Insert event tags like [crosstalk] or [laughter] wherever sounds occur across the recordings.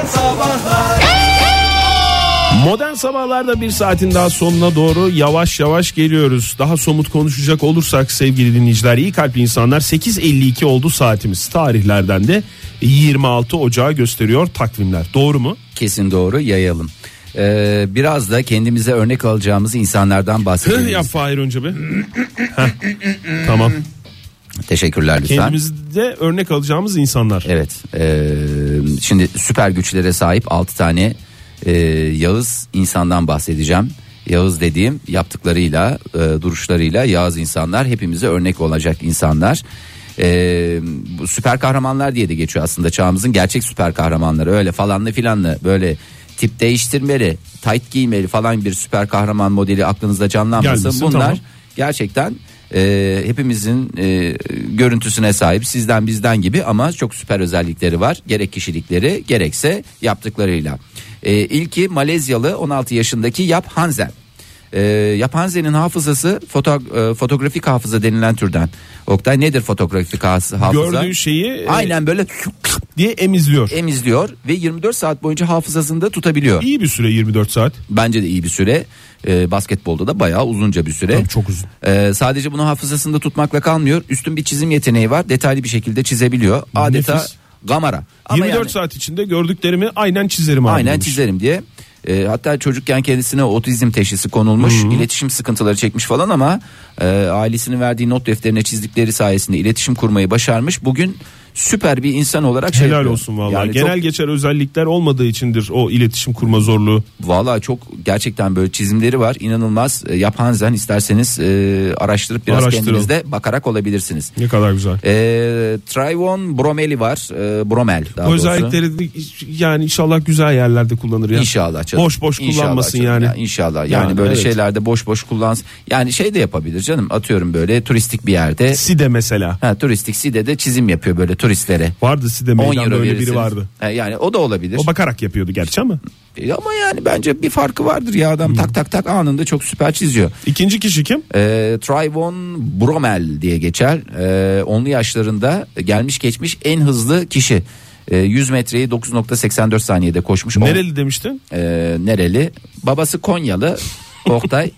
Modern Sabahlar Modern sabahlarda bir saatin daha sonuna doğru yavaş yavaş geliyoruz. Daha somut konuşacak olursak sevgili dinleyiciler iyi kalpli insanlar 8.52 oldu saatimiz. Tarihlerden de 26 Ocağı gösteriyor takvimler. Doğru mu? Kesin doğru yayalım. Ee, biraz da kendimize örnek alacağımız insanlardan bahsedelim. yap Fahir önce bir. Heh, tamam. Teşekkürler lütfen. Kendimizde örnek alacağımız insanlar. Evet. ee, şimdi süper güçlere sahip 6 tane ee, Yağız insandan bahsedeceğim. Yağız dediğim yaptıklarıyla, e, duruşlarıyla Yağız insanlar hepimize örnek olacak insanlar. Ee, süper kahramanlar diye de geçiyor aslında çağımızın gerçek süper kahramanları öyle falanlı filanlı böyle tip değiştirmeli, tight giymeli falan bir süper kahraman modeli aklınızda canlanmasın. Gelmesin, Bunlar tamam. gerçekten e, hepimizin e, görüntüsüne sahip sizden bizden gibi ama çok süper özellikleri var. Gerek kişilikleri gerekse yaptıklarıyla. E, ilki Malezyalı 16 yaşındaki Yap Hansen. E, Yap Hansen'in hafızası foto, e, fotoğrafik hafıza denilen türden. Oktay nedir fotoğrafik hafıza? Gördüğü şeyi e, Aynen böyle diye emizliyor. emizliyor ve 24 saat boyunca hafızasında tutabiliyor. İyi bir süre 24 saat. Bence de iyi bir süre. E, basketbolda da bayağı uzunca bir süre. Tabii çok uzun. Ee, sadece bunu hafızasında tutmakla kalmıyor. Üstün bir çizim yeteneği var. Detaylı bir şekilde çizebiliyor. Adeta Nefis. gamara. Ama 24 yani, saat içinde gördüklerimi aynen çizerim abi. aynen demiş. çizerim diye. Ee, hatta çocukken kendisine otizm teşhisi konulmuş. iletişim sıkıntıları çekmiş falan ama e, ailesinin verdiği not defterine çizdikleri sayesinde iletişim kurmayı başarmış. Bugün süper bir insan olarak şey Helal yapıyor. olsun vallahi. Yani Genel çok- geçer özellikler olmadığı içindir o iletişim kurma zorluğu. Vallahi çok gerçekten böyle çizimleri var inanılmaz e, yapanzen isterseniz e, araştırıp biraz kendinizde bakarak olabilirsiniz. Ne kadar güzel. E, Trayvon Bromeli var e, Bromel daha O özellikleri yani inşallah güzel yerlerde kullanır ya. İnşallah canım. Boş boş İnşallah kullanmasın canım yani. ya, İnşallah yani, Yani böyle evet. şeylerde boş boş kullansın. Yani şey de yapabilir canım atıyorum böyle turistik bir yerde. Side mesela. Ha, turistik Side'de çizim yapıyor böyle turistlere. Vardı Side 10 meydanda öyle biri verirsiniz. vardı. Ha, yani o da olabilir. O bakarak yapıyordu gerçi ama. E, Ama yani bence bir farkı vardır ya adam tak tak tak anında çok süper çiziyor. İkinci kişi kim? E, Trayvon Bromel diye geçer. E, onlu yaşlarında gelmiş geçmiş en hızlı kişi. E, 100 metreyi 9.84 saniyede koşmuş. Nereli demiştin? e, nereli? Babası Konyalı. [laughs] Oktay.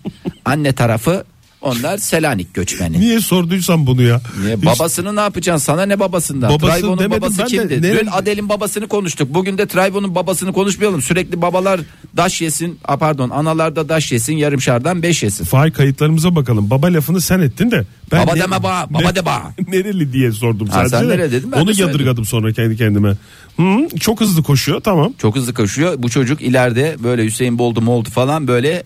Anne tarafı onlar Selanik göçmeni. Niye sorduysan bunu ya? Niye? Babasını ne yapacaksın? Sana ne babasından? Babası Trayvon'un demedim babası de. kimdi? Nereli- Dün Adel'in babasını konuştuk. Bugün de Trayvon'un babasını konuşmayalım. Sürekli babalar daş yesin. A, pardon analar da daş yesin. Yarım şardan beş yesin. Fail kayıtlarımıza bakalım. Baba lafını sen ettin de. Ben Baba deme ba, baba de ba. [laughs] Nereli diye sordum Ha, sadece. sen de. nereli dedin, ben Onu de yadırgadım sonra kendi kendime. Hı, çok hızlı koşuyor tamam. Çok hızlı koşuyor. Bu çocuk ileride böyle Hüseyin Boldu moldu falan böyle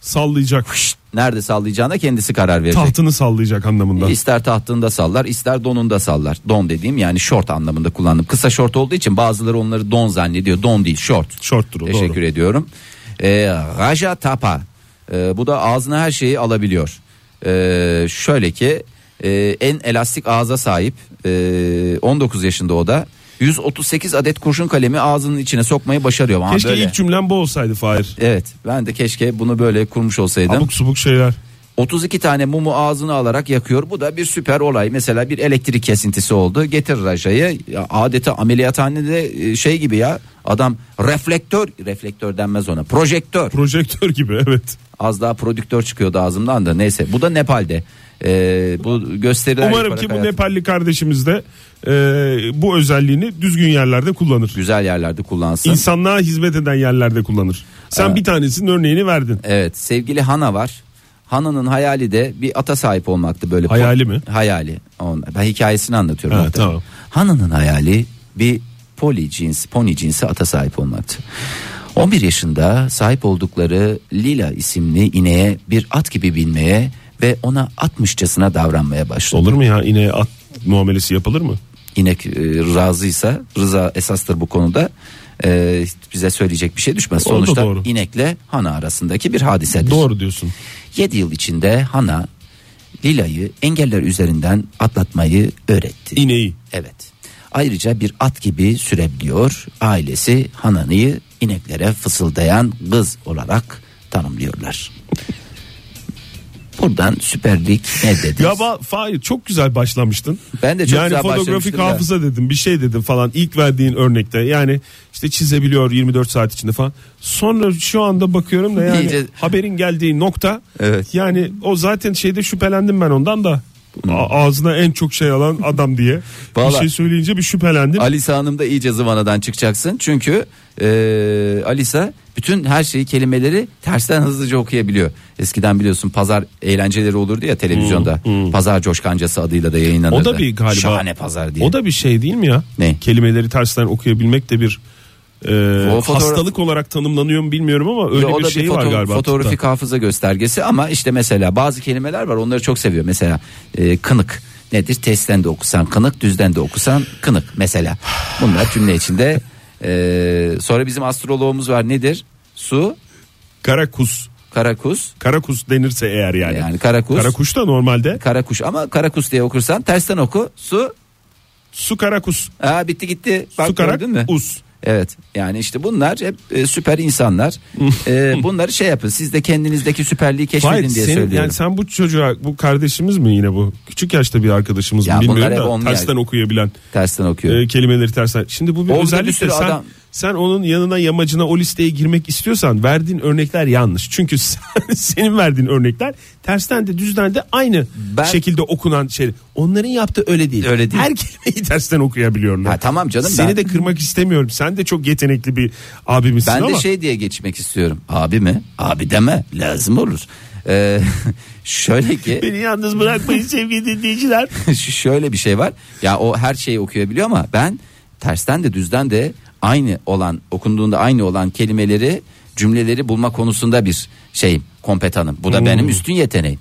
Sallayacak. Nerede sallayacağına kendisi karar verecek. Tahtını sallayacak anlamında. İster tahtında sallar ister donunda sallar. Don dediğim yani short anlamında kullandım. Kısa short olduğu için bazıları onları don zannediyor. Don değil short. Shorttur o, Teşekkür doğru. ediyorum. Ee, Raja Tapa. Ee, bu da ağzına her şeyi alabiliyor. Ee, şöyle ki e, en elastik ağza sahip e, 19 yaşında o da 138 adet kurşun kalemi ağzının içine sokmayı başarıyor. Ama Keşke böyle. ilk cümlem bu olsaydı Fahir. Evet ben de keşke bunu böyle kurmuş olsaydım. Abuk subuk şeyler. 32 tane mumu ağzına alarak yakıyor. Bu da bir süper olay. Mesela bir elektrik kesintisi oldu. Getir rajayı. Ya adeta ameliyathanede e, şey gibi ya. Adam reflektör, reflektör denmez ona. Projektör. Projektör gibi evet. Az daha prodüktör çıkıyordu ağzımdan da. Neyse bu da Nepal'de. Ee, bu gösteriler Umarım ki bu hayat- Nepalli kardeşimiz de e, bu özelliğini düzgün yerlerde kullanır. güzel yerlerde kullansın. İnsanlığa hizmet eden yerlerde kullanır. Sen Evet. bir tanesinin örneğini verdin. Evet sevgili Hana var. Hana'nın hayali de bir ata sahip olmaktı böyle. Hayali mi? Hayali. Ben hikayesini anlatıyorum. Hatta. tamam. Hana'nın hayali bir poli cins, pony cinsi ata sahip olmaktı. 11 yaşında sahip oldukları Lila isimli ineğe bir at gibi binmeye ve ona atmışçasına davranmaya başladı. Olur mu ya ineğe at muamelesi yapılır mı? İnek e, razıysa rıza esastır bu konuda. E, bize söyleyecek bir şey düşmez. Sonuçta doğru. inekle Hana arasındaki bir hadisedir. Doğru diyorsun. 7 yıl içinde Hana Lila'yı engeller üzerinden atlatmayı öğretti. İneği. Evet. Ayrıca bir at gibi sürebiliyor. Ailesi Hana'yı ineklere fısıldayan kız olarak tanımlıyorlar. Buradan Süper Lig ne dedi? Ya ba- Fahir çok güzel başlamıştın. Ben de çok yani güzel başlamıştım ya. hafıza dedim bir şey dedim falan ilk verdiğin örnekte yani işte çizebiliyor 24 saat içinde falan. Sonra şu anda bakıyorum da yani İyice- haberin geldiği nokta Evet. yani o zaten şeyde şüphelendim ben ondan da ağzına en çok şey alan adam diye bir Vallahi- şey söyleyince bir şüphelendim. Alisa Hanım da iyice zıvanadan çıkacaksın. Çünkü e, Alisa bütün her şeyi kelimeleri tersten hızlıca okuyabiliyor. Eskiden biliyorsun pazar eğlenceleri olurdu ya televizyonda. Pazar coşkancası adıyla da yayınlanırdı. O da bir galiba. Şahane pazar diye. O da bir şey değil mi ya? Ne? Kelimeleri tersten okuyabilmek de bir e, fotoğraf- hastalık olarak tanımlanıyor mu bilmiyorum ama öyle o bir şey var foto- galiba. Fotoğrafik tıpta. hafıza göstergesi ama işte mesela bazı kelimeler var onları çok seviyor. Mesela e, kınık nedir? Testten de okusan kınık, düzden de okusan kınık mesela. Bunlar cümle içinde. E, sonra bizim astroloğumuz var nedir? Su, Karakus. karakus, Karakus denirse eğer yani. yani karakus. Karakuş da normalde Karakuş ama karakus diye okursan tersten oku. Su. su karakus. Aa bitti gitti. Bak su karak gördün mü? us. Evet yani işte bunlar hep e, süper insanlar. [laughs] E, bunları şey yapın. Siz de kendinizdeki süperliği keşfedin Hayır, diye senin, söylüyorum. yani sen bu çocuğa bu kardeşimiz mi yine bu? Küçük yaşta bir arkadaşımız Ya mı bilmiyorum da tersten okuyabilen Tersten okuyor. e, kelimeleri tersten. Şimdi bu bir bir özellikle sürü sen, adam- sen onun yanına yamacına o listeye girmek istiyorsan verdiğin örnekler yanlış. Çünkü [laughs] sen- senin verdiğin örnekler tersten de düzden de aynı Ben- şekilde okunan şey. Onların yaptığı öyle değil. Öyle değil. Her kelimeyi tersten okuyabiliyorlar. Ha, tamam canım, Seni ben- de kırmak istemiyorum. Sen de çok yetenekli bir abimizsin Ben ama. de şey diye geçmek istiyorum. Abi mi? Abi deme. Lazım olur. Ee, [laughs] şöyle ki Beni yalnız bırakmayın sevgili dinleyiciler. [laughs] Şöyle bir şey var. Ya o her şeyi okuyabiliyor ama ben tersten de düzden de aynı olan okunduğunda aynı olan kelimeleri cümleleri bulma konusunda bir şeyim kompetanım. Bu da Hmm. benim üstün yeteneğim.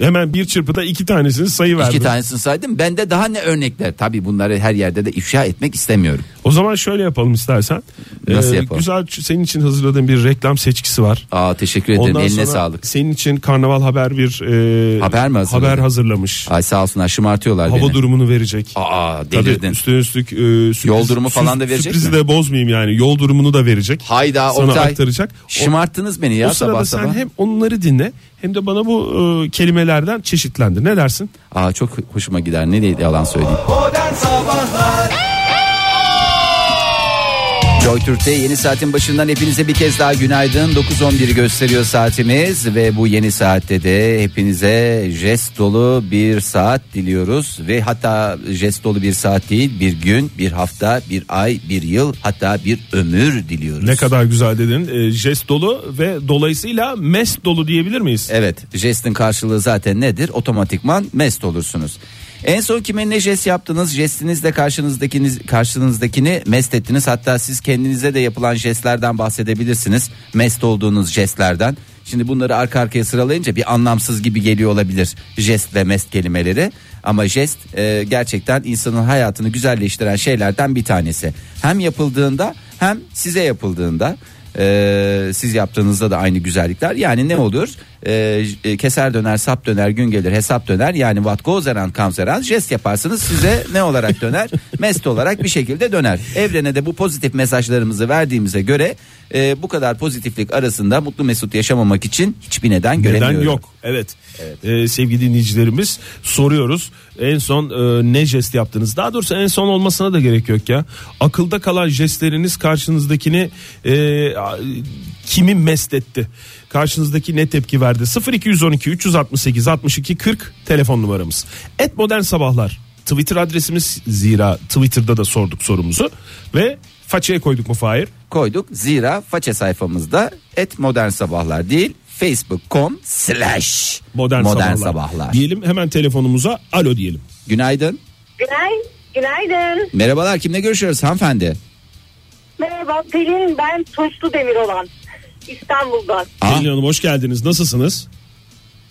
Hemen bir çırpıda iki tanesini sayı verdim. İki tanesini saydım. Bende daha ne örnekler. Tabii bunları her yerde de ifşa etmek istemiyorum. O zaman şöyle yapalım istersen. Nasıl Ee, yapalım? Güzel senin için hazırladığım bir reklam seçkisi var. Aa teşekkür ederim. Ondan Eline sağlık. senin için Karnaval Haber bir e, Haber mi hazırladı? haber hazırlamış. Ay sağ olsunlar şımartıyorlar Hava beni. durumunu verecek. Aa Tabii delirdin. üstüne üstlük e, sürpriz- Yol durumu falan da verecek Sürprizi mi? de bozmayayım yani. Yol durumunu da verecek. Hayda Sana Oktay. aktaracak. Şımarttınız beni ya o sırada sabah sen sabah. hem onları dinle hem de bana bu e, kelimelerden çeşitlendir. Ne dersin? Aa çok hoşuma gider. Ne diye yalan söyleyeyim. Joy Türk'te yeni saatin başından hepinize bir kez daha günaydın. 9.11'i gösteriyor saatimiz ve bu yeni saatte de hepinize jest dolu bir saat diliyoruz. Ve hatta jest dolu bir saat değil bir gün, bir hafta, bir ay, bir yıl hatta bir ömür diliyoruz. Ne kadar güzel dedin. E, jest dolu ve dolayısıyla mest dolu diyebilir miyiz? Evet jestin karşılığı zaten nedir? Otomatikman mest olursunuz. En son kime ne jest yaptınız? Jestinizle karşınızdakiniz, karşınızdakini mest ettiniz. Hatta siz kendinize de yapılan jestlerden bahsedebilirsiniz. Mest olduğunuz jestlerden. Şimdi bunları arka arkaya sıralayınca bir anlamsız gibi geliyor olabilir jest ve mest kelimeleri. Ama jest e, gerçekten insanın hayatını güzelleştiren şeylerden bir tanesi. Hem yapıldığında hem size yapıldığında. Ee, siz yaptığınızda da aynı güzellikler. Yani ne olur Ee, e, keser döner sap döner gün gelir hesap döner. Yani what goes around comes around. Jest yaparsınız size ne olarak döner? [laughs] Mest olarak bir şekilde döner. Evrene de bu pozitif mesajlarımızı verdiğimize göre e, bu kadar pozitiflik arasında mutlu mesut yaşamamak için hiçbir neden göremiyorum. Neden yok? Evet. Ee, sevgili dinleyicilerimiz soruyoruz. En son e, ne jest yaptınız? Daha doğrusu en son olmasına da gerek yok ya. Akılda kalan jestleriniz karşınızdakini e, kimi mest etti? Karşınızdaki ne tepki verdi? 0212 368 62 40 telefon numaramız. Et modern sabahlar. Twitter adresimiz zira Twitter'da da sorduk sorumuzu ve façaya koyduk mu Fahir? koyduk zira faça sayfamızda et modern sabahlar değil facebook.com slash Modern, sabahlar. sabahlar. Diyelim hemen telefonumuza alo diyelim. Günaydın. Günay, günaydın. Merhabalar kimle görüşüyoruz hanımefendi? Merhaba Pelin ben Tunçlu Demir olan İstanbul'dan. Aa, Pelin Hanım hoş geldiniz. Nasılsınız?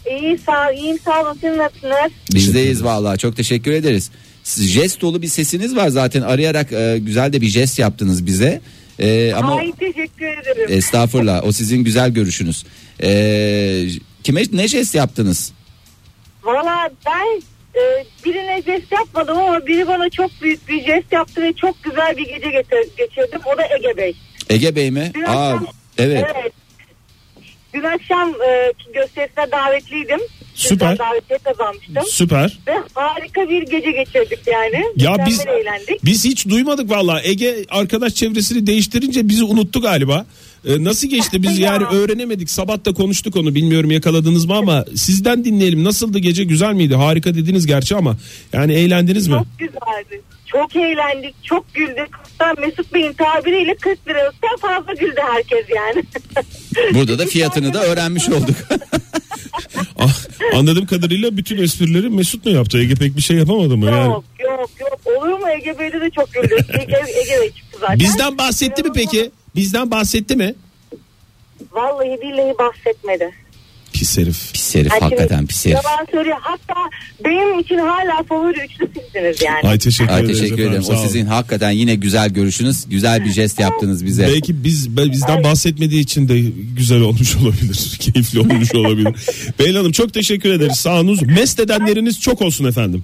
İyi sağ, iyiyim sağ olun siz nasılsınız? bizdeyiz vallahi çok teşekkür ederiz. Jest dolu bir sesiniz var zaten arayarak e, güzel de bir jest yaptınız bize. E, ama Ay teşekkür ederim. estağfurullah o sizin güzel görüşünüz. E, kime ne jest yaptınız? Valla ben e, birine jest yapmadım ama biri bana çok büyük bir jest yaptı ve çok güzel bir gece geçirdim. O da Ege Bey. Ege Bey mi? Dün Aa, akşam- evet. Dün akşam e, gösterisine davetliydim. Süper. Davetiye kazanmıştım. Süper. Ve harika bir gece geçirdik yani. Ya Mükemmel biz eğlendik. biz hiç duymadık valla. Ege arkadaş çevresini değiştirince bizi unuttu galiba. Ee, nasıl geçti biz [laughs] Ya. yani öğrenemedik. Sabah da konuştuk onu bilmiyorum yakaladınız mı ama sizden dinleyelim. Nasıldı gece güzel miydi? Harika dediniz gerçi ama yani eğlendiniz mi? Çok güzeldi. Çok eğlendik, çok güldük. Hatta Mesut Bey'in tabiriyle 40 liradan fazla güldü herkes yani. Burada da fiyatını da öğrenmiş olduk. [laughs] Ah, Anladığım kadarıyla bütün esprileri Mesut mu yaptı? Ege pek bir şey yapamadı mı? Yani? Yok yok yok. Olur mu Ege Bey'de de çok güldük. Ege, Ege Bey çıktı zaten. Bizden bahsetti mi peki? Bizden bahsetti mi? Vallahi billahi bahsetmedi. Pis herif. pis herif Yani hakikaten pis herif. Yalan söylüyor. Hatta benim için hala favori üçlü sizsiniz yani. Ay teşekkür Ay ederiz teşekkür efendim, ederim. sağ O olun. sizin hakikaten yine güzel görüşünüz. Güzel bir jest yaptınız bize. Belki biz bizden bahsetmediği için de güzel olmuş [laughs] olabilir. Keyifli olmuş olabilir. [laughs] Beylan Hanım çok teşekkür ederiz. Sağ olun. Mest edenleriniz çok olsun efendim.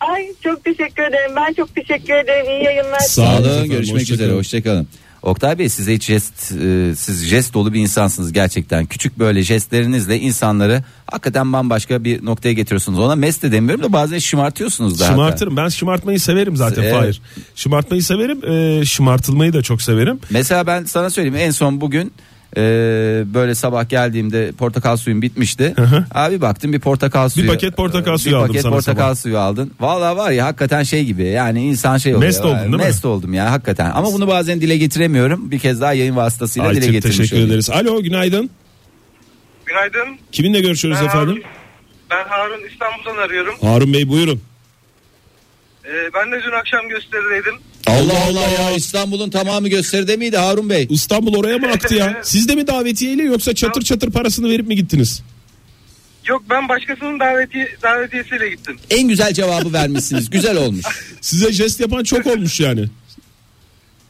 Ay çok teşekkür ederim. Ben çok teşekkür ederim. İyi yayınlar. Sağ olun olun. efendim, Görüşmek hoşça üzere. kalın. Hoşçakalın. Oktay Bey size hiç jest, e, siz jest dolu bir insansınız gerçekten. Küçük böyle jestlerinizle insanları hakikaten bambaşka bir noktaya getiriyorsunuz. Ona mest de demiyorum da bazen şımartıyorsunuz da. hatta. Şımartırım. Ben şımartmayı severim zaten Evet. Fahir. Şımartmayı severim. e, şımartılmayı da çok severim. Mesela ben sana söyleyeyim en son bugün e, böyle sabah geldiğimde portakal suyum bitmişti. hı. Abi baktım bir portakal suyu. paket portakal bir suyu aldım paket sana portakal sabah. suyu aldın. Vallahi var ya hakikaten şey gibi yani insan şey oluyor. Mest oldun değil mi? Mest oldum ya hakikaten. Ama bunu bazen dile getiremiyorum. Bir kez daha yayın vasıtasıyla Ay, dile çok getirmiş teşekkür olayım. ederiz. Alo günaydın. Günaydın. Kiminle görüşüyoruz Ben efendim? Harun, ben Harun İstanbul'dan arıyorum. Harun Bey buyurun. Ee, ben de dün akşam gösterideydim. Allah Allah ya İstanbul'un tamamı gösteride miydi Harun Bey? İstanbul oraya mı aktı ya? Siz de mi davetiyeyle yoksa çatır çatır parasını verip mi gittiniz? Yok ben başkasının daveti, davetiyesiyle gittim. En güzel cevabı vermişsiniz. Güzel olmuş. [laughs] Size jest yapan çok olmuş yani.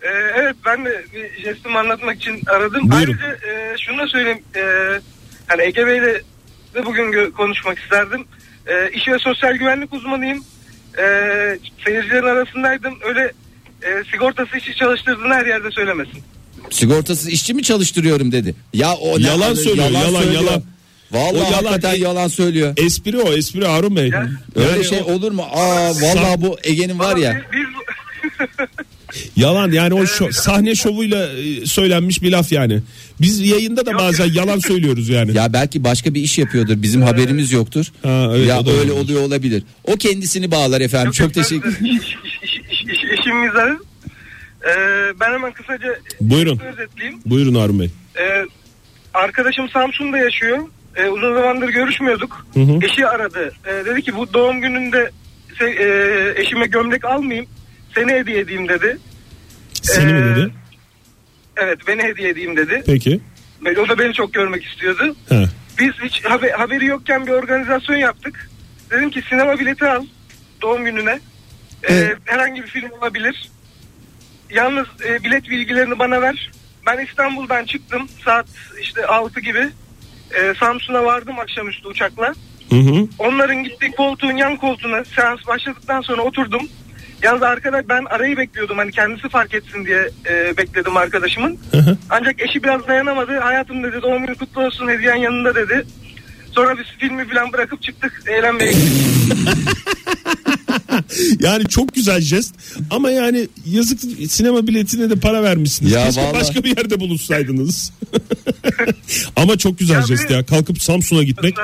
Ee, evet ben de bir jestimi anlatmak için aradım. Buyurun. Ayrıca e, şunu da söyleyeyim. E, hani Ege Bey'le de bugün gö- konuşmak isterdim. E, iş ve sosyal güvenlik uzmanıyım. E, seyircilerin arasındaydım. Öyle e, sigortası işi çalıştırdığını her yerde söylemesin. Sigortasız işçi mi çalıştırıyorum dedi. Ya o ne Yalan söylüyor, yalan, söylüyor. yalan. Vallahi O yalan. hakikaten yalan söylüyor. Espri o espri Harun Bey. Ya, Öyle Yani şey o- olur mu? Aa vallahi bu Ege'nin var ya. Biz, [laughs] Yalan yani o şo- sahne şovuyla e, söylenmiş bir laf yani. Biz yayında da bazen yalan söylüyoruz yani. Ya belki başka bir iş yapıyordur. Bizim haberimiz yoktur. Ha, evet, ya o da öyle olabilir. oluyor olabilir. O kendisini bağlar efendim. Yok, Çok teşekkür [laughs] iş- iş- iş- iş- İşim mizahı. Ee, ben hemen kısaca Buyurun. özetleyeyim. Buyurun Harun Bey. Ee, arkadaşım Samsun'da yaşıyor. Ee, uzun zamandır görüşmüyorduk. hı. Eşi aradı. Ee, dedi ki bu doğum gününde se- e, eşime gömlek almayayım. Seni hediye edeyim dedi. Seni mi Ee, dedi? Evet beni hediye edeyim dedi. Peki. O da beni çok görmek istiyordu. Ha. Biz hiç haber- haberi yokken bir organizasyon yaptık. Dedim ki sinema bileti al doğum gününe. Ee, herhangi bir film olabilir. Yalnız e, bilet bilgilerini bana ver. Ben İstanbul'dan çıktım saat işte 6 gibi. Ee, Samsun'a vardım akşamüstü uçakla. Hı hı. Onların gittiği koltuğun yan koltuğuna seans başladıktan sonra oturdum. Yalnız arkadaş ben arayı bekliyordum hani kendisi fark etsin diye e, bekledim arkadaşımın. hı. Ancak eşi biraz dayanamadı. Hayatım dedi doğum günü kutlu olsun hediyen yanında dedi. Sonra biz filmi falan bırakıp çıktık eğlenmeye gittik. [laughs] [laughs] Yani çok güzel jest ama yani yazık sinema biletine de para vermişsiniz. Ya Keşke vallahi. başka bir yerde buluşsaydınız. [laughs] ama çok güzel Ya jest ya. Kalkıp Samsun'a gitmek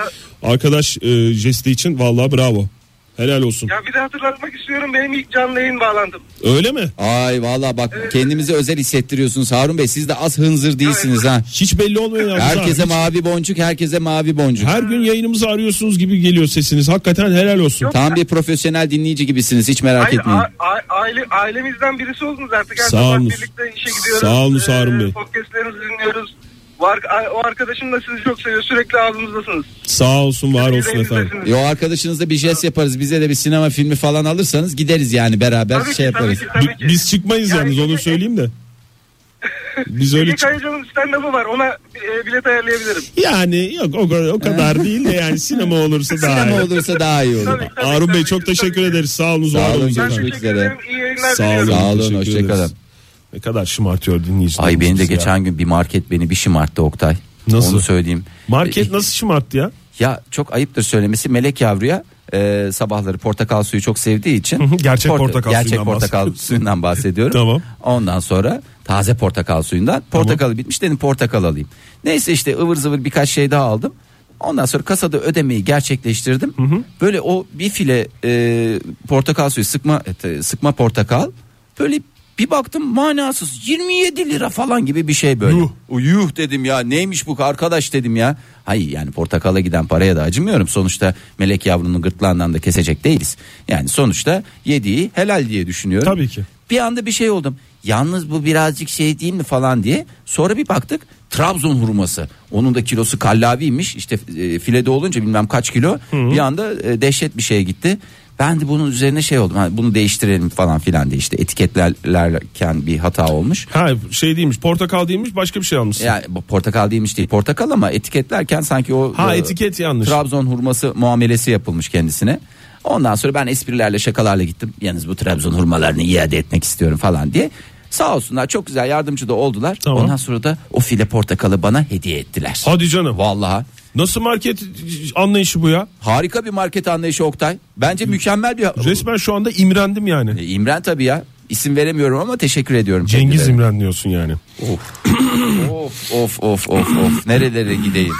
arkadaş e, jesti için vallahi bravo. Helal olsun. Ya bir de hatırlatmak istiyorum benim ilk canlı yayın bağlantım. Öyle mi? Ay vallahi bak kendimizi özel hissettiriyorsunuz Harun Bey. Siz de az hınzır değilsiniz ha. Hiç belli olmuyor ya. Herkese Hiç- mavi boncuk, herkese mavi boncuk. Her gün yayınımızı arıyorsunuz gibi geliyor sesiniz. Hakikaten helal olsun. Tam bir profesyonel dinleyici gibisiniz. Hiç merak Hayır, etmeyin. a- a- aile, ailemizden birisi oldunuz artık. Her Sağ olun. birlikte işe gidiyoruz. Sağ olun Harun Bey. Podcastlerinizi dinliyoruz. O, ar- o arkadaşım da sizi çok seviyor. Sürekli ağzınızdasınız. Sağ olsun var olsun efendim. Yo arkadaşınızla bir jest yaparız. Bize de bir sinema filmi falan alırsanız gideriz yani beraber Tabii ki, şey yaparız. tabii ki, tabii ki. Biz çıkmayız Yani yalnız onu söyleyeyim de. [laughs] Biz öyle Ege Kayacan'ın stand-up'ı var. Ona e, bilet ayarlayabilirim. yani yok o kadar, o kadar değil de yani sinema olursa [laughs] daha Sinema iyi. olursa daha iyi olur. Tabii, tabii, Harun Bey tabii çok teşekkür ederiz. Sağ olun, Sağ var olun, Görüşmek teşekkür üzere. Sağ olun. Sağ olun, hoşçakalın. Ne kadar şımartıyor dinleyicilerimiz. Ay beni de geçen gün bir market beni bir şımarttı Oktay. Nasıl? Onu söyleyeyim. Market nasıl şımarttı ya? Ya çok ayıptır söylemesi melek yavruya e, sabahları portakal suyu çok sevdiği için Gerçek portakal gerçek suyundan portakal suyundan bahsediyorum. [laughs] Tamam. Ondan sonra taze portakal suyundan portakalı bitmiş dedim portakal alayım. Neyse işte ıvır zıvır birkaç şey daha aldım. Ondan sonra kasada ödemeyi gerçekleştirdim. Böyle o bir file e, portakal suyu sıkma e, sıkma portakal böyle bir baktım manasız 27 lira falan gibi bir şey böyle. Yuh. Yuh dedim ya neymiş bu arkadaş dedim ya. Hayır yani portakala giden paraya da acımıyorum. Sonuçta melek yavrunun gırtlağından da kesecek değiliz. Yani sonuçta yediği helal diye düşünüyorum. Tabii ki. Bir anda bir şey oldum. Yalnız bu birazcık şey değil mi falan diye. Sonra bir baktık Trabzon hurması. Onun da kilosu kallaviymiş. İşte e, filede olunca bilmem kaç kilo. Bir anda e, dehşet bir şeye gitti. Ben de bunun üzerine şey oldum. Hani bunu değiştirelim falan filan diye işte etiketlerken bir hata olmuş. Ha şey değilmiş portakal değilmiş başka bir şey almışsın. Bu portakal değilmiş değil portakal ama etiketlerken sanki o ha e, etiket yanlış. Trabzon hurması muamelesi yapılmış kendisine. Ondan sonra ben esprilerle şakalarla gittim. Yalnız bu Trabzon hurmalarını iade etmek istiyorum falan diye. Sağ olsunlar çok güzel yardımcı da oldular. Tamam. Ondan sonra da o file portakalı bana hediye ettiler. Hadi canım. Vallahi Nasıl market anlayışı bu ya? harika bir market anlayışı Oktay. Bence mükemmel bir... Resmen şu anda imrendim yani. E, İmren tabii ya. İsim veremiyorum ama teşekkür ediyorum. Cengiz kendilerine. İmren diyorsun yani. Of of of of of. Nerelere gideyim?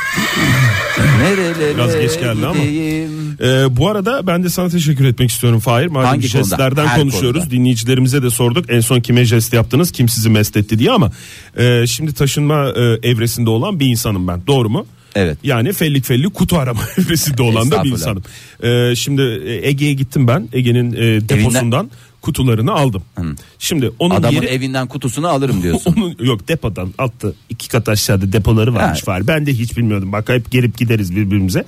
Nerelere Biraz geç geldi ama. gideyim? Ee, bu arada ben de sana teşekkür etmek istiyorum Fahir. Madem Hangi konuda? jestlerden Her konuşuyoruz. konuda. Dinleyicilerimize de sorduk. En son kime jest yaptınız? Kim sizi mest etti diye ama e, şimdi taşınma e, evresinde olan bir insanım ben. Doğru mu? Evet. Yani fellik fellik kutu arama [laughs] evresinde olan da bir insanım. Ee, şimdi e, Ege'ye gittim ben. Ege'nin e, deposundan kutularını aldım. Şimdi onun Adamın yeri evinden kutusunu alırım [laughs] diyorsun. onun yok depodan altta iki kat aşağıda depoları varmış Ha. var. Ben de hiç bilmiyordum. Bak hep gelip gideriz birbirimize.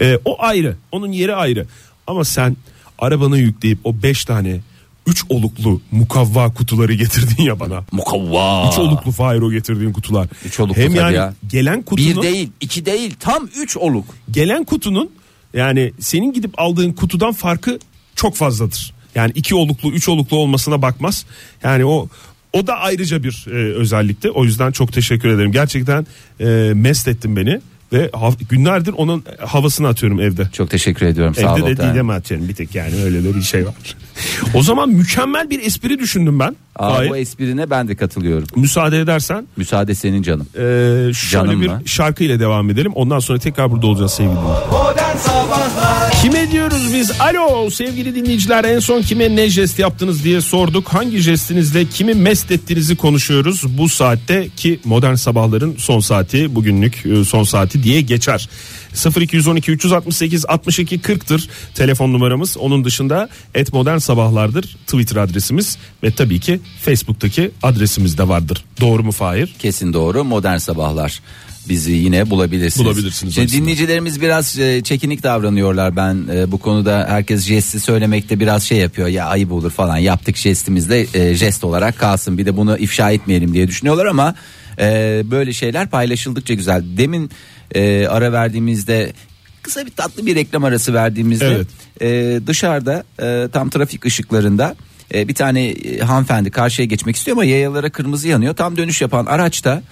Ee, o ayrı. Onun yeri ayrı. Ama sen arabana yükleyip o beş tane üç oluklu mukavva kutuları getirdin ya bana. Mukavva. Üç oluklu Fahir o getirdiğin kutular. Üç oluklu Hem yani ya. gelen kutunun Bir değil, iki değil, tam üç oluk. gelen kutunun yani senin gidip aldığın kutudan farkı çok fazladır. Yani iki oluklu, üç oluklu olmasına bakmaz. Yani o o da ayrıca bir e, özellikti. O yüzden çok teşekkür ederim. Gerçekten e, mest ettin beni ve günlerdir onun havasını atıyorum evde. Çok teşekkür ediyorum. Sağ ol Evde de Oktay. Didem atıyorum bir tek yani öyle de bir şey var. o zaman mükemmel bir espri düşündüm ben. Aa, Fahir. bu esprine ben de katılıyorum. Müsaade edersen Müsaade senin canım. e, şöyle Canım bir mı? şarkı ile devam edelim. Ondan sonra tekrar burada olacağız sevgili dinleyiciler. Kime diyoruz biz? Alo sevgili dinleyiciler en son kime ne jest yaptınız diye sorduk. Hangi jestinizle kimi mest ettiğinizi konuşuyoruz. Bu saatte ki modern sabahların son saati bugünlük e, son saati diye geçer. 0212 368 62 40'tır telefon numaramız. Onun dışında et modern sabahlardır Twitter adresimiz ve tabii ki Facebook'taki adresimiz de vardır. Doğru mu Fahir? Kesin doğru. Modern sabahlar. Bizi yine bulabilirsiniz. Bulabilirsiniz Şimdi aslında. dinleyicilerimiz biraz e, çekinik davranıyorlar. Ben e, bu konuda herkes jesti söylemekte biraz şey yapıyor. Ya ayıp olur falan. Yaptık jestimizde e, jest olarak kalsın. Bir de bunu ifşa etmeyelim diye düşünüyorlar ama e, böyle şeyler paylaşıldıkça güzel. Demin e, ara verdiğimizde kısa bir tatlı bir reklam arası verdiğimizde Evet. e, dışarıda e, tam trafik ışıklarında e, bir tane hanımefendi karşıya geçmek istiyor ama yayalara kırmızı yanıyor. Tam dönüş yapan araçta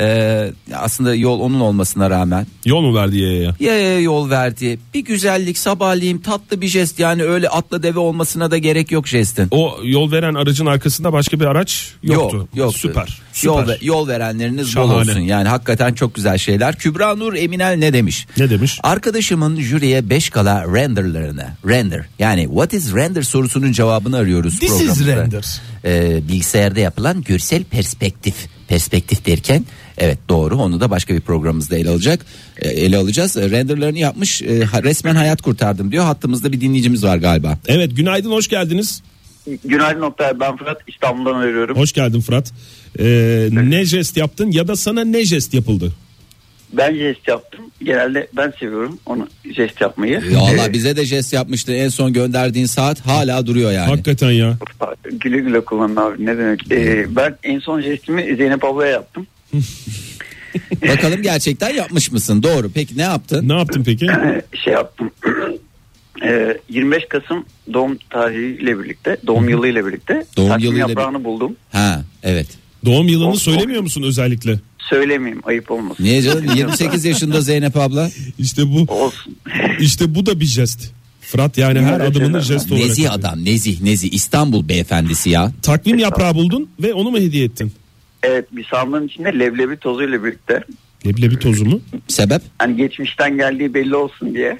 e, aslında yol onun olmasına rağmen Yol mu verdi yaya? yaya yol verdi. Bir güzellik sabahleyin tatlı bir jest yani öyle atla deve olmasına da gerek yok jestin. O yol veren aracın arkasında başka bir araç yoktu. Yok, yoktu. Süper. süper. Yol, yol verenleriniz bol Şahane. olsun. Yani hakikaten çok güzel şeyler. Kübra Nur Eminel ne demiş? Ne demiş? Arkadaşımın jüriye 5 kala renderlarını render yani what is render sorusunun cevabını arıyoruz This is render. Ee, bilgisayarda yapılan görsel perspektif perspektif derken evet doğru onu da başka bir programımızda ele alacak e, ele alacağız E, renderlarını yapmış e, resmen hayat kurtardım diyor hattımızda bir dinleyicimiz var galiba Evet günaydın hoş geldiniz. Günaydın Oktay ben Fırat İstanbul'dan arıyorum. Hoş geldin Fırat. Ee, ne jest yaptın ya da sana ne jest yapıldı? Ben jest yaptım. Genelde ben seviyorum onu jest yapmayı. Valla bize de jest yapmıştı en son gönderdiğin saat hala duruyor yani Hakikaten ya. Güle güle kullanın abi ne demek. Ee, ben en son jestimi Zeynep ablaya yaptım. [laughs] bakalım gerçekten yapmış mısın doğru peki ne yaptın Ne yaptın peki? [laughs] şey yaptım. Ee, 25 Kasım doğum tarihiyle birlikte, doğum yılıyla birlikte Doğum takvim yılıyla bir- yaprağını buldum. ha evet Doğum yılını O- söylemiyor musun özellikle? söylemeyeyim ayıp olmasın. Niye canım [laughs] 28 yaşında Zeynep abla. İşte bu Olsun. işte bu da bir jest. Fırat yani her Evet, adımını evet. jest olarak. Nezih adam nezih nezih İstanbul beyefendisi ya. Takvim yaprağı buldun ve onu mu hediye ettin? Evet bir sandığın içinde leblebi tozuyla birlikte. Leblebi tozu mu? Sebep? Hani geçmişten geldiği belli olsun diye.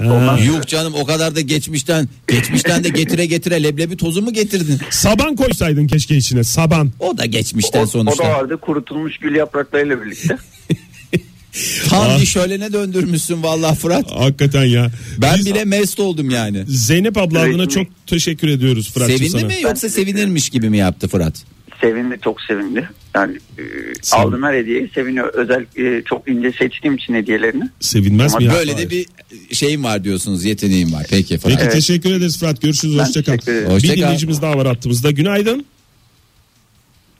Ee, ondan Yuh canım o kadar da geçmişten geçmişten de getire getire leblebi tozu mu getirdin? Saban koysaydın keşke içine saban. O da geçmişten o, o da sonuçta. vardı kurutulmuş gül yapraklarıyla birlikte. [laughs] Tam bir şölene döndürmüşsün vallahi Fırat. Hakikaten ya. Ben Biz bile mest oldum yani. Zeynep abla adına çok teşekkür ediyoruz Fırat'cığım Sevindi sana. mi yoksa sevinirmiş gibi mi yaptı Fırat? Sevindi çok sevindi. Yani e, aldım her hediyeyi seviniyor. Özel e, çok ince seçtiğim için hediyelerini. Sevinmez mi ya? Böyle de bir şeyim var diyorsunuz yeteneğim var. Peki Fırat. Peki Evet. teşekkür ederiz Fırat. Görüşürüz. Ben Hoşçakal. teşekkür ederim. Hoşça Bir kal. dinleyicimiz daha var hattımızda. Günaydın.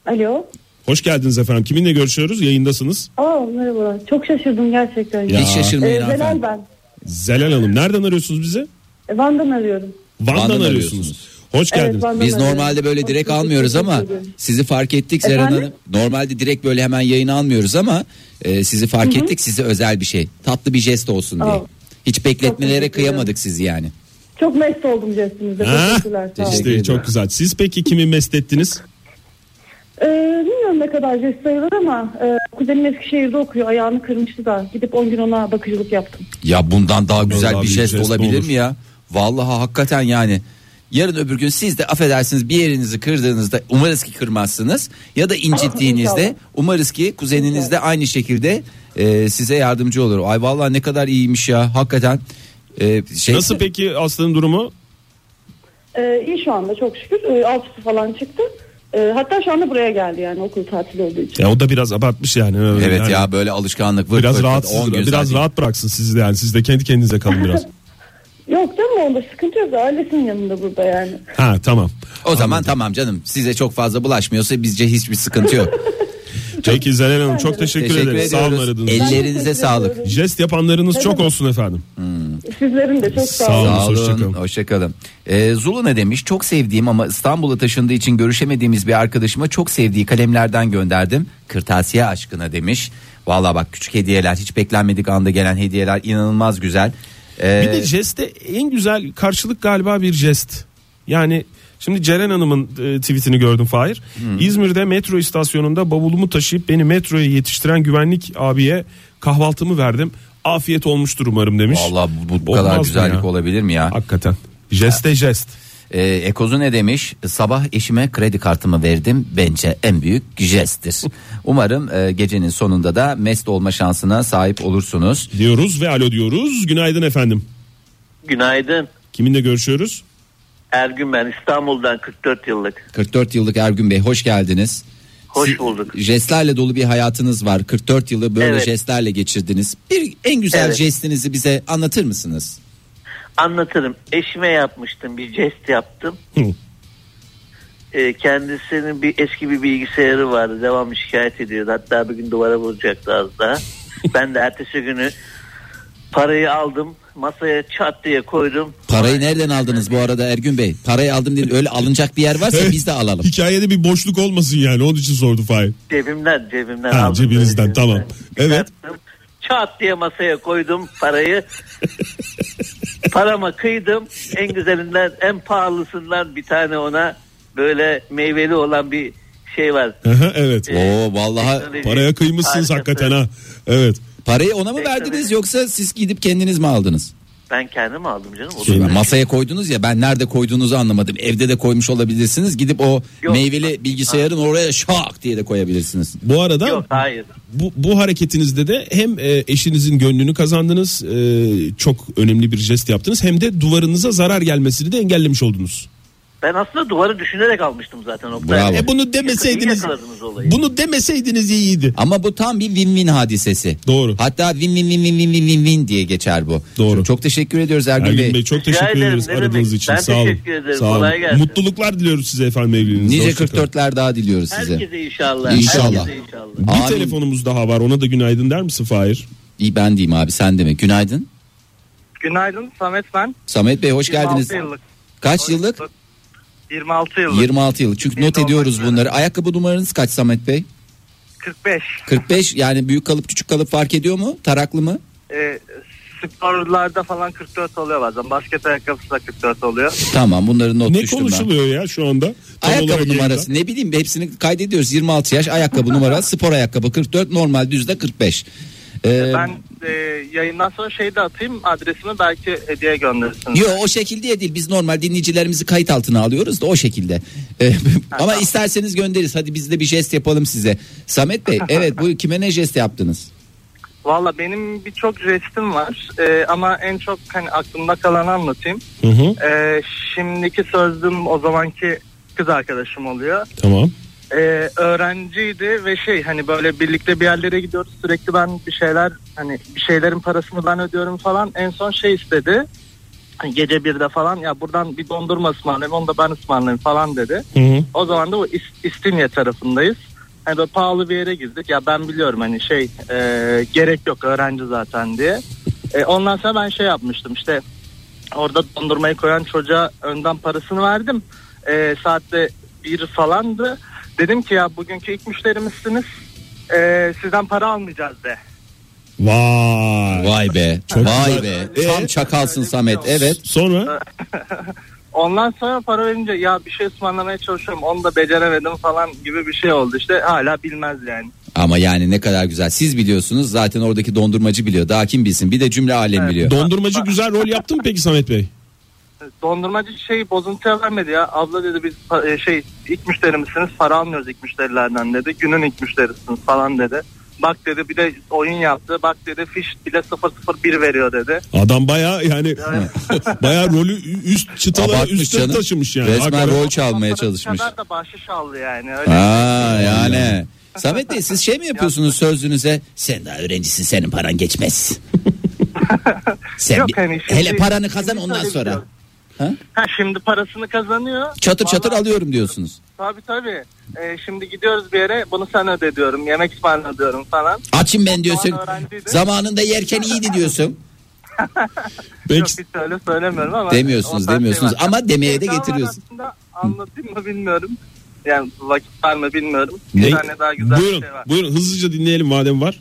Alo. Hoş geldiniz efendim. Kiminle görüşüyoruz? Yayındasınız. Aa merhabalar. Çok şaşırdım gerçekten. Ya. Hiç şaşırmayın Ee, Zelal hanımefendi. ben. Zelal Hanım. Nereden arıyorsunuz bizi? E, Van'dan arıyorum. Van'dan, Van'dan arıyorsunuz. arıyorsunuz. Hoş Evet, geldiniz. Van'dan Biz normalde böyle Çok direkt almıyoruz ama sizi fark ettik Zeren Efendim? Hanım. Normalde direkt böyle hemen yayına almıyoruz ama e, sizi fark ettik size özel bir şey. Tatlı bir jest olsun diye. Aa. Hiç bekletmelere kıyamadık sizi yani. Çok mest oldum jestinizde. Ha? Teşekkürler. İşte çok güzel. Siz peki kimi mest ettiniz? Ee, bilmiyorum ne kadar jest sayılır ama e, kuzenim Eskişehir'de okuyor. Ayağını kırmıştı da. Gidip 10 gün ona bakıcılık yaptım. Ya bundan daha güzel Vallahi bir bir jest jest olabilir olur. mi ya? Vallahi hakikaten yani. Yarın öbür gün siz de affedersiniz bir yerinizi kırdığınızda umarız ki kırmazsınız ya da incittiğinizde [laughs] umarız ki kuzeniniz de aynı şekilde e, size yardımcı olur. Ay vallahi ne kadar iyiymiş ya hakikaten. E, şey, Nasıl peki Aslı'nın durumu? Ee, iyi şu anda çok şükür. Ee, altısı falan çıktı. Ee, hatta şu anda buraya geldi yani okul tatili olduğu için. Ya o da biraz abartmış yani. Öyle Evet yani. ya böyle alışkanlık vırt Biraz vırt vırt, rahatsız, 10 gün biraz zaten. rahat bıraksın sizi de yani. Siz de kendi kendinize kalın biraz. [laughs] Yok canım onda sıkıntı yok. Ailesinin yanında burada yani. ha tamam. O zaman tamam canım size çok fazla bulaşmıyorsa bizce hiçbir sıkıntı yok. [laughs] Peki Zelal Hanım çok teşekkür, Teşekkür ederiz. Sağ olun aradığınız için. Ellerinize sağlık. Jest yapanlarınız Ne çok olsun efendim. Sizlerin de çok sağ Sağ olun. olun. Sağ olun. hoşçakalın. Hoşçakalın. Ee, Zulu ne demiş? Çok sevdiğim ama İstanbul'a taşındığı için görüşemediğimiz bir arkadaşıma çok sevdiği kalemlerden gönderdim. Kırtasiye aşkına demiş. Valla bak küçük hediyeler hiç beklenmedik anda gelen hediyeler inanılmaz güzel. Ee, Bir de jeste en güzel karşılık galiba bir jest. Yani şimdi Ceren Hanım'ın e, tweetini gördüm Fahir. İzmir'de metro istasyonunda bavulumu taşıyıp beni metroya yetiştiren güvenlik abiye kahvaltımı verdim. Afiyet olmuştur umarım demiş. Valla bu, bu Olmaz kadar güzellik ya? olabilir mi ya? Hakikaten. Jeste jest. Ee, Ekozu ne demiş? Sabah eşime kredi kartımı verdim. Bence en büyük jesttir. [laughs] Umarım e, gecenin sonunda da mest olma şansına sahip olursunuz. Diyoruz ve alo diyoruz. Günaydın efendim. Günaydın. Kiminle görüşüyoruz? Ergün ben İstanbul'dan 44 yıllık. 44 yıllık Ergün Bey hoş geldiniz. Hoş Siz- bulduk. Jestlerle dolu bir hayatınız var. 44 yılı böyle Evet. jestlerle geçirdiniz. Bir en güzel Evet. jestinizi bize anlatır mısınız? Anlatırım. Eşime yapmıştım bir jest yaptım. Hı. Ee, kendisinin bir eski bir bilgisayarı vardı. Devamlı şikayet ediyordu. Hatta bir gün duvara vuracaktı az daha. [laughs] ben de ertesi günü parayı aldım. Masaya çat diye koydum. Parayı nereden aldınız bu arada Ergün Bey? Parayı aldım değil öyle alınacak bir yer varsa biz de alalım. Hikayede bir boşluk olmasın yani onun için sordu Fahir. Cebimden cebimden Ha, aldım. cebinizden, böyle tamam. Evet. Çat diye masaya koydum parayı. [laughs] Parama kıydım. En güzelinden en pahalısından bir tane ona böyle meyveli olan bir şey var. Evet. Oo vallahi Paraya kıymışsınız harikası. hakikaten ha. Evet. parayı ona mı verdiniz yoksa siz gidip kendiniz mi aldınız? Ben kendim aldım canım. O Şey, ben- Masaya koydunuz ya ben nerede koyduğunuzu anlamadım. Evde de koymuş olabilirsiniz. Gidip o Yok. meyveli bilgisayarın oraya şak diye de koyabilirsiniz. Bu arada Yok hayır. bu, bu hareketinizde de hem e, eşinizin gönlünü kazandınız, e, çok önemli bir jest yaptınız hem de duvarınıza zarar gelmesini de engellemiş oldunuz. Ben aslında duvarı düşünerek almıştım zaten. Oktay. Bravo. E bunu demeseydiniz, bunu demeseydiniz iyiydi. Ama bu tam bir win-win hadisesi. Doğru. Hatta win-win-win-win-win-win diye geçer bu. Doğru. Çok, çok teşekkür ediyoruz Ergün, Ergün Bey. Bey çok teşekkür ederim, ederiz aradığınız demek. için. Ben Sağ olun. teşekkür ederim, Sağ olun. kolay gelsin. Mutluluklar diliyoruz size efendim evliliğinizde. Nice Hoşçakalın. 44'ler daha diliyoruz size. Herkese inşallah. İnşallah. Herkese inşallah. Bir Amin. telefonumuz daha var ona da günaydın der misin Fahir? İyi ben diyeyim abi sen de mi? Günaydın. Günaydın Samet ben. Samet Bey hoş geldiniz. 26 yıllık. Kaç yıllık? 26 yıllık. 26 yıl. Çünkü not ediyoruz bunları. Ayakkabı numaranız kaç Samet Bey? 45. 45 yani büyük kalıp küçük kalıp fark ediyor mu? Taraklı mı? Ee, sporlarda falan 44 oluyor bazen. Basket ayakkabısı da 44 oluyor. Tamam bunları not Ne düştüm konuşuluyor ya şu anda? Tam olarak Ayakkabı numarası ne bileyim hepsini kaydediyoruz 26 yaş ayakkabı numarası spor ayakkabı 44 normal düzde 45. Ee, Ben e, yayından sonra şey de atayım adresimi belki hediye gönderirsiniz. Yo o şekilde değil biz normal dinleyicilerimizi kayıt altına alıyoruz da o şekilde. Ee, [laughs] ama isterseniz göndeririz hadi biz de bir jest yapalım size. Samet Bey [laughs] evet bu kime ne jest yaptınız? Valla benim birçok jestim var Ee, ama en çok hani aklımda kalanı anlatayım. Hı hı. Ee, şimdiki sözlüm o zamanki kız arkadaşım oluyor. Tamam. Ee, öğrenciydi ve şey hani böyle birlikte bir yerlere gidiyoruz sürekli ben bir şeyler hani bir şeylerin parasını ben ödüyorum falan en son şey istedi. Hani Gece birde falan ya buradan bir dondurma ısmarlayayım onu da ben ısmarlayayım falan dedi. Hı hı. O zaman da bu İs- İstinye tarafındayız. Hani böyle pahalı bir yere girdik. Ya ben biliyorum hani şey e, gerek yok öğrenci zaten diye. E, ondan sonra ben şey yapmıştım işte orada dondurmayı koyan çocuğa önden parasını verdim. E, saatte bir falandı. Dedim ki ya bugünkü ilk müşterimizsiniz. E, sizden para almayacağız de. Vay. Vay be Çok vay güzel. be tam Ee? çakalsın Samet evet. Sonra [laughs] Ondan sonra para verince ya bir şey ısmarlamaya çalışıyorum onu da beceremedim falan gibi bir şey oldu işte hala bilmez yani. Ama yani ne kadar güzel siz biliyorsunuz zaten oradaki dondurmacı biliyor daha kim bilsin bir de cümle alem biliyor. dondurmacı güzel rol yaptı mı peki Samet Bey? Dondurmacı şey bozuntuya vermedi ya. Abla dedi biz e, şey ilk müşterimizsiniz para almıyoruz ilk müşterilerden dedi. Günün ilk müşterisiniz falan dedi. Bak dedi bir de oyun yaptı. Bak dedi fiş bile 001 veriyor dedi. Adam baya yani [laughs] [laughs] baya rolü üst çıtaları Abartmış üstte taşımış yani. Resmen Hakikaten. rol çalmaya çalışmış. kadar da bahşiş aldı yani. Öyle Ha yani. Samet Bey siz şey mi yapıyorsunuz sözlünüze? Sen daha öğrencisin senin paran geçmez. [laughs] Sen Yok hani şimdi- hele paranı kazan ondan sonra. biliyorum. Ha? Ha şimdi parasını kazanıyor. Çatır çatır Vallahi- alıyorum diyorsunuz. Tabii tabii. Ee, şimdi gidiyoruz bir yere bunu sen öde diyorum. Yemek ısmarla diyorum falan. Açım ben diyorsun. Zamanında yerken iyiydi diyorsun. [laughs] Peki. Yok hiç öyle söylemiyorum ama. Demiyorsunuz, demiyorsunuz şey var. ama demeye de getiriyorsun. aslında, Anlatayım mı bilmiyorum. Yani vakit var mı bilmiyorum. Ne? Bir tane daha güzel Buyurun, bir şey var. buyurun hızlıca dinleyelim madem var.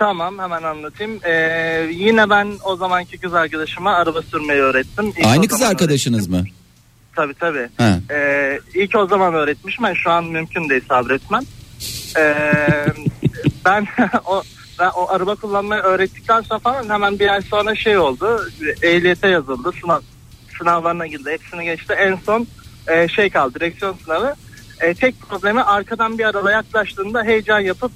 Tamam hemen anlatayım. Ee, yine ben o zamanki kız arkadaşıma araba sürmeyi öğrettim. İlk Aynı kız arkadaşınız mı? öğrettim. Tabii tabii. Ha. Ee, ilk o zaman öğretmişim. Ben şu an mümkün değil sabretmem. Ee, [laughs] ben [laughs] o ben o araba kullanmayı öğrettikten sonra falan hemen bir ay sonra şey oldu. Ehliyete yazıldı. Sınav sınavlarına girdi. Hepsini geçti. En son e, şey kaldı. Direksiyon sınavı. E, tek problemi arkadan bir araba yaklaştığında heyecan yapıp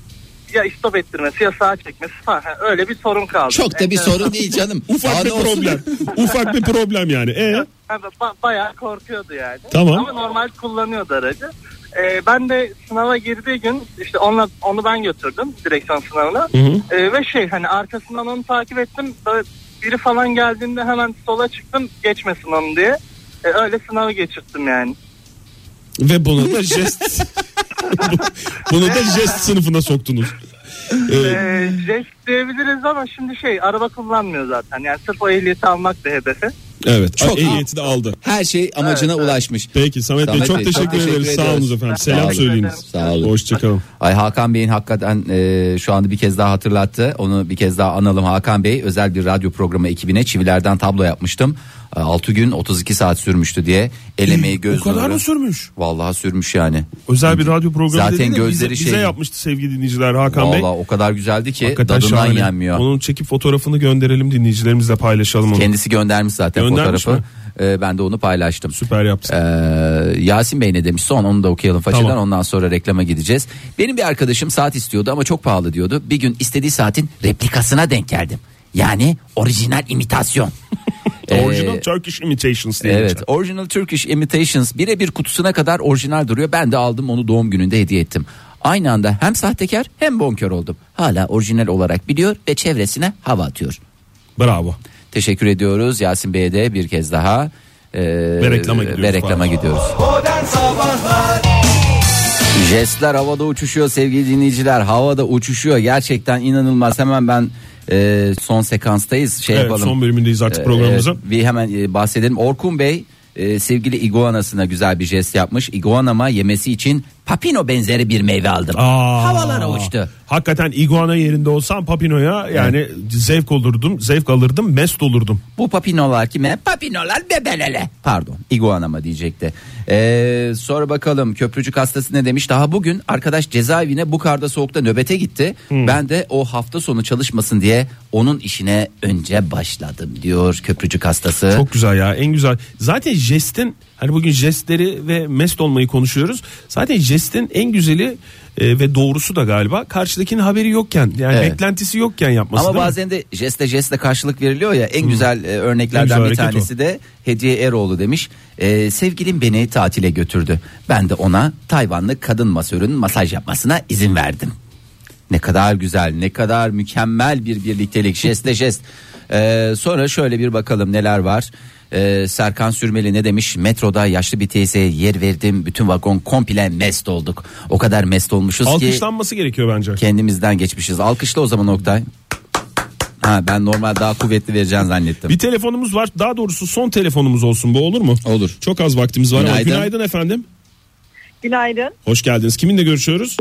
ya istop ettirmesi ya sağa çekmesi falan. Ha, Öyle bir sorun kaldı. Çok da bir Enteresan. sorun değil canım. [laughs] Ufak Daha bir ne olsun? problem. [laughs] Ufak bir problem yani. E Ha, ba- bayağı korkuyordu yani. Tamam. Ama normal kullanıyordu aracı. Ee, ben de sınava girdiği gün işte onunla, onu ben götürdüm direksiyon sınavına. Hı hı. Ee, ve şey hani arkasından onu takip ettim. Böyle biri falan geldiğinde hemen sola çıktım geçmesin onu diye. Ee, öyle sınavı geçirttim yani. ve bunu da jest [laughs] bunu da jest sınıfına soktunuz. Ee, jest diyebiliriz ama şimdi şey araba kullanmıyor zaten. Yani sırf o ehliyeti almak da hedefi. evet. Çok- ehliyeti de aldı. Her şey amacına Evet, evet. ulaşmış. Peki Samet, Samet Bey çok Bey, teşekkür, çok teşekkür ederiz. Sağ ediyoruz. olun efendim. Sağ Selam olun. söyleyiniz. Sağ olun. Hoşçakalın. Ay Hakan Bey'in hakikaten e, şu anda bir kez daha hatırlattı. Onu bir kez daha analım Hakan Bey. Özel bir radyo programı ekibine çivilerden tablo yapmıştım. 6 gün 32 saat sürmüştü diye. El emeği göz O kadar nuru. mı sürmüş? Vallahi sürmüş yani. Özel bir radyo programı Zaten dediğinde gözleri bize, şey- bize yapmıştı sevgili dinleyiciler Hakan Bey. Vallahi o kadar güzeldi ki Hakikaten dadından şahane. yenmiyor. Onun çekip fotoğrafını gönderelim dinleyicilerimizle paylaşalım onu. Kendisi göndermiş zaten Göndermiş fotoğrafı. E, ben de onu paylaştım. Süper yaptın. Ee, Yasin Bey ne demiş son onu da okuyalım façadan Tamam. ondan sonra reklama gideceğiz. Benim bir arkadaşım saat istiyordu ama çok pahalı diyordu. Bir gün istediği saatin replikasına denk geldim. Yani orijinal imitasyon. [laughs] Ee, Original Turkish Imitations diye Evet, geçer. Original Turkish Imitations birebir kutusuna kadar orijinal duruyor. Ben de aldım onu doğum gününde hediye ettim. Aynı anda hem sahtekar hem bonkör oldum. Hala orijinal olarak biliyor ve çevresine hava atıyor. Bravo. Teşekkür ediyoruz Yasin Bey'e de bir kez daha. Ee, Ve reklama gidiyoruz. Ve reklama gidiyoruz. Sabahlar Jestler havada uçuşuyor sevgili dinleyiciler. Havada uçuşuyor gerçekten inanılmaz. Hemen ben e, son sekanstayız. Şey Evet, yapalım. son bölümündeyiz artık Ee, programımızın. evet, bir hemen e, bahsedelim. Orkun Bey e, sevgili iguanasına güzel bir jest yapmış. Iguanama yemesi için papino benzeri bir meyve aldım. Aa, Havalara uçtu. Hakikaten iguana yerinde olsam papinoya yani zevk olurdum, zevk alırdım, mest olurdum. Bu papinolar kime? Papinolar bebelele. Pardon iguana mı diyecekti. Ee, sonra bakalım köprücük hastası ne demiş? Daha bugün arkadaş cezaevine bu karda soğukta nöbete gitti. Ben de o hafta sonu çalışmasın diye onun işine önce başladım diyor köprücük hastası. Çok güzel ya en güzel. Zaten jestin hani bugün jestleri ve mest olmayı konuşuyoruz. Zaten jestin en güzeli e, ve doğrusu da galiba karşıdakinin haberi yokken yani Evet. beklentisi yokken yapması Ama değil mi? bazen de jeste jeste karşılık veriliyor ya en güzel e, En örneklerden güzel bir hareket tanesi de Hediye Eroğlu demiş. E, sevgilim beni tatile götürdü. Ben de ona Tayvanlı kadın masörün masaj yapmasına izin verdim. Ne kadar güzel, ne kadar mükemmel bir birliktelik, jestle jest. E, sonra şöyle bir bakalım neler var. E, Serkan Sürmeli ne demiş? Metroda yaşlı bir teyzeye yer verdim. Bütün vagon komple mest olduk. O kadar mest olmuşuz ki Alkışlanması gerekiyor bence. kendimizden geçmişiz. Alkışla o zaman Oktay. Ha ben normal daha kuvvetli vereceğini zannettim. Bir telefonumuz var. Daha doğrusu son telefonumuz olsun bu olur mu? Olur. Çok az vaktimiz var ama Günaydın. günaydın efendim. Günaydın. Hoş geldiniz. Kiminle görüşüyoruz?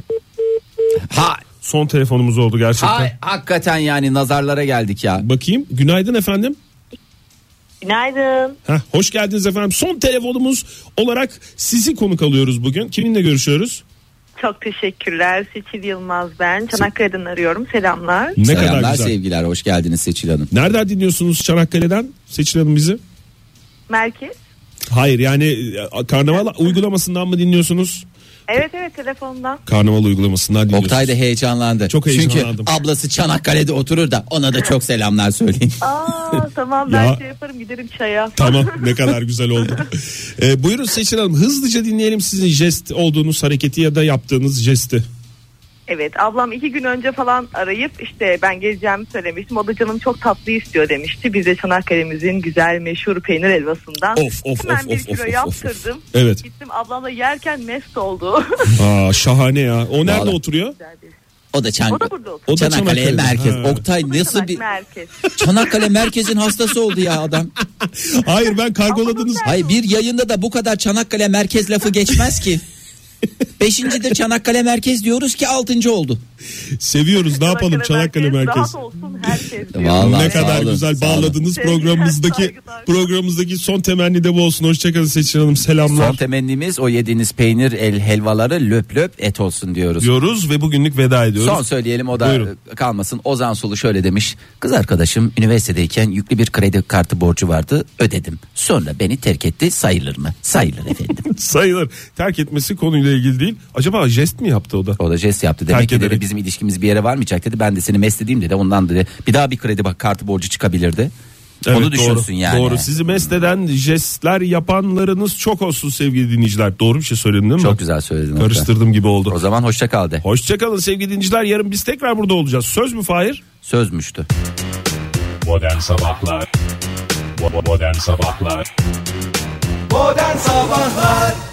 Ha, Son telefonumuz oldu gerçekten. ha hakikaten yani nazarlara geldik ya. Bakayım. Günaydın efendim. Günaydın. Heh, hoş geldiniz efendim. Son telefonumuz olarak sizi konuk alıyoruz bugün. Kiminle görüşüyoruz? Çok teşekkürler. Seçil Yılmaz ben. Çanakkale'den arıyorum. Selamlar. Ne Selamlar kadar güzel. sevgiler hoş geldiniz Seçil Hanım. Nereden dinliyorsunuz Çanakkale'den? Seçil Hanım bizi. Merkez. Hayır yani e, karnaval uygulamasından mı dinliyorsunuz? Evet evet telefondan. Karnaval uygulamasından dinliyorsunuz. Oktay da heyecanlandı. Çok Çünkü heyecanlandım. ablası Çanakkale'de oturur da ona da çok selamlar söyleyin. [laughs] Aa tamam ben Ya. şey yaparım giderim çaya. Tamam [laughs] ne kadar güzel oldu. Ee, buyurun Seçil Hanım hızlıca dinleyelim sizin jest olduğunuz hareketi ya da yaptığınız jesti. Evet ablam iki gün önce falan arayıp işte ben geleceğimi söylemiştim. O da canım çok tatlı istiyor demişti. Biz de Çanakkale'mizin güzel meşhur peynir helvasından. Of, of, Hemen of, bir of, kilo of, of, of. yaptırdım. Evet. Gittim ablamla yerken mest oldu. [laughs] Aa, şahane ya. O nerede Vallahi. oturuyor? O da, Çan o da burada oturuyor. O da Çanakkale Çanakkale'de. merkez. Ha. Oktay nasıl bir Merkez. [laughs] Çanakkale merkezin hastası oldu ya adam. [laughs] Hayır ben kargoladınız. Hayır bir yayında da bu kadar Çanakkale merkez lafı geçmez ki. Beşincidir Çanakkale merkez diyoruz ki altıncı oldu. Seviyoruz ne yapalım Çanakkale merkez. Rahat olsun herkes diyor. Vallahi ne kadar olun, güzel sağ olun. bağladınız Sevgiler, programımızdaki saygılar. programımızdaki son temenni de bu olsun. Hoşçakalın Seçil Hanım Son selamlar temennimiz o yediğiniz peynir el helvaları löp löp et olsun diyoruz. diyoruz ve bugünlük veda ediyoruz. Son söyleyelim o da Buyurun. kalmasın. Ozan Sulu şöyle demiş. Kız arkadaşım üniversitedeyken yüklü bir kredi kartı borcu vardı. Ödedim. Sonra beni terk etti. Sayılır mı? Sayılır efendim. [laughs] Sayılır. Terk etmesi konuyla ilgili değil. Acaba jest mi yaptı o da? O da jest yaptı. Demek Terk ki dedi bizim ilişkimiz bir yere varmayacak dedi. Ben de seni mest edeyim dedi. Ondan dedi. Bir daha bir kredi bak kartı borcu çıkabilirdi. Evet, Onu düşünsün doğru, yani. Doğru. Sizi mest eden jestler yapanlarınız çok olsun sevgili dinleyiciler. Doğru bir şey söyledim değil mi? Çok güzel söyledin. Karıştırdım gibi oldu. O zaman hoşça kal de. Hoşçakalın sevgili dinleyiciler. Yarın biz tekrar burada olacağız. Söz mü Fahir? Sözmüştü. Modern Sabahlar Modern Sabahlar Modern Sabahlar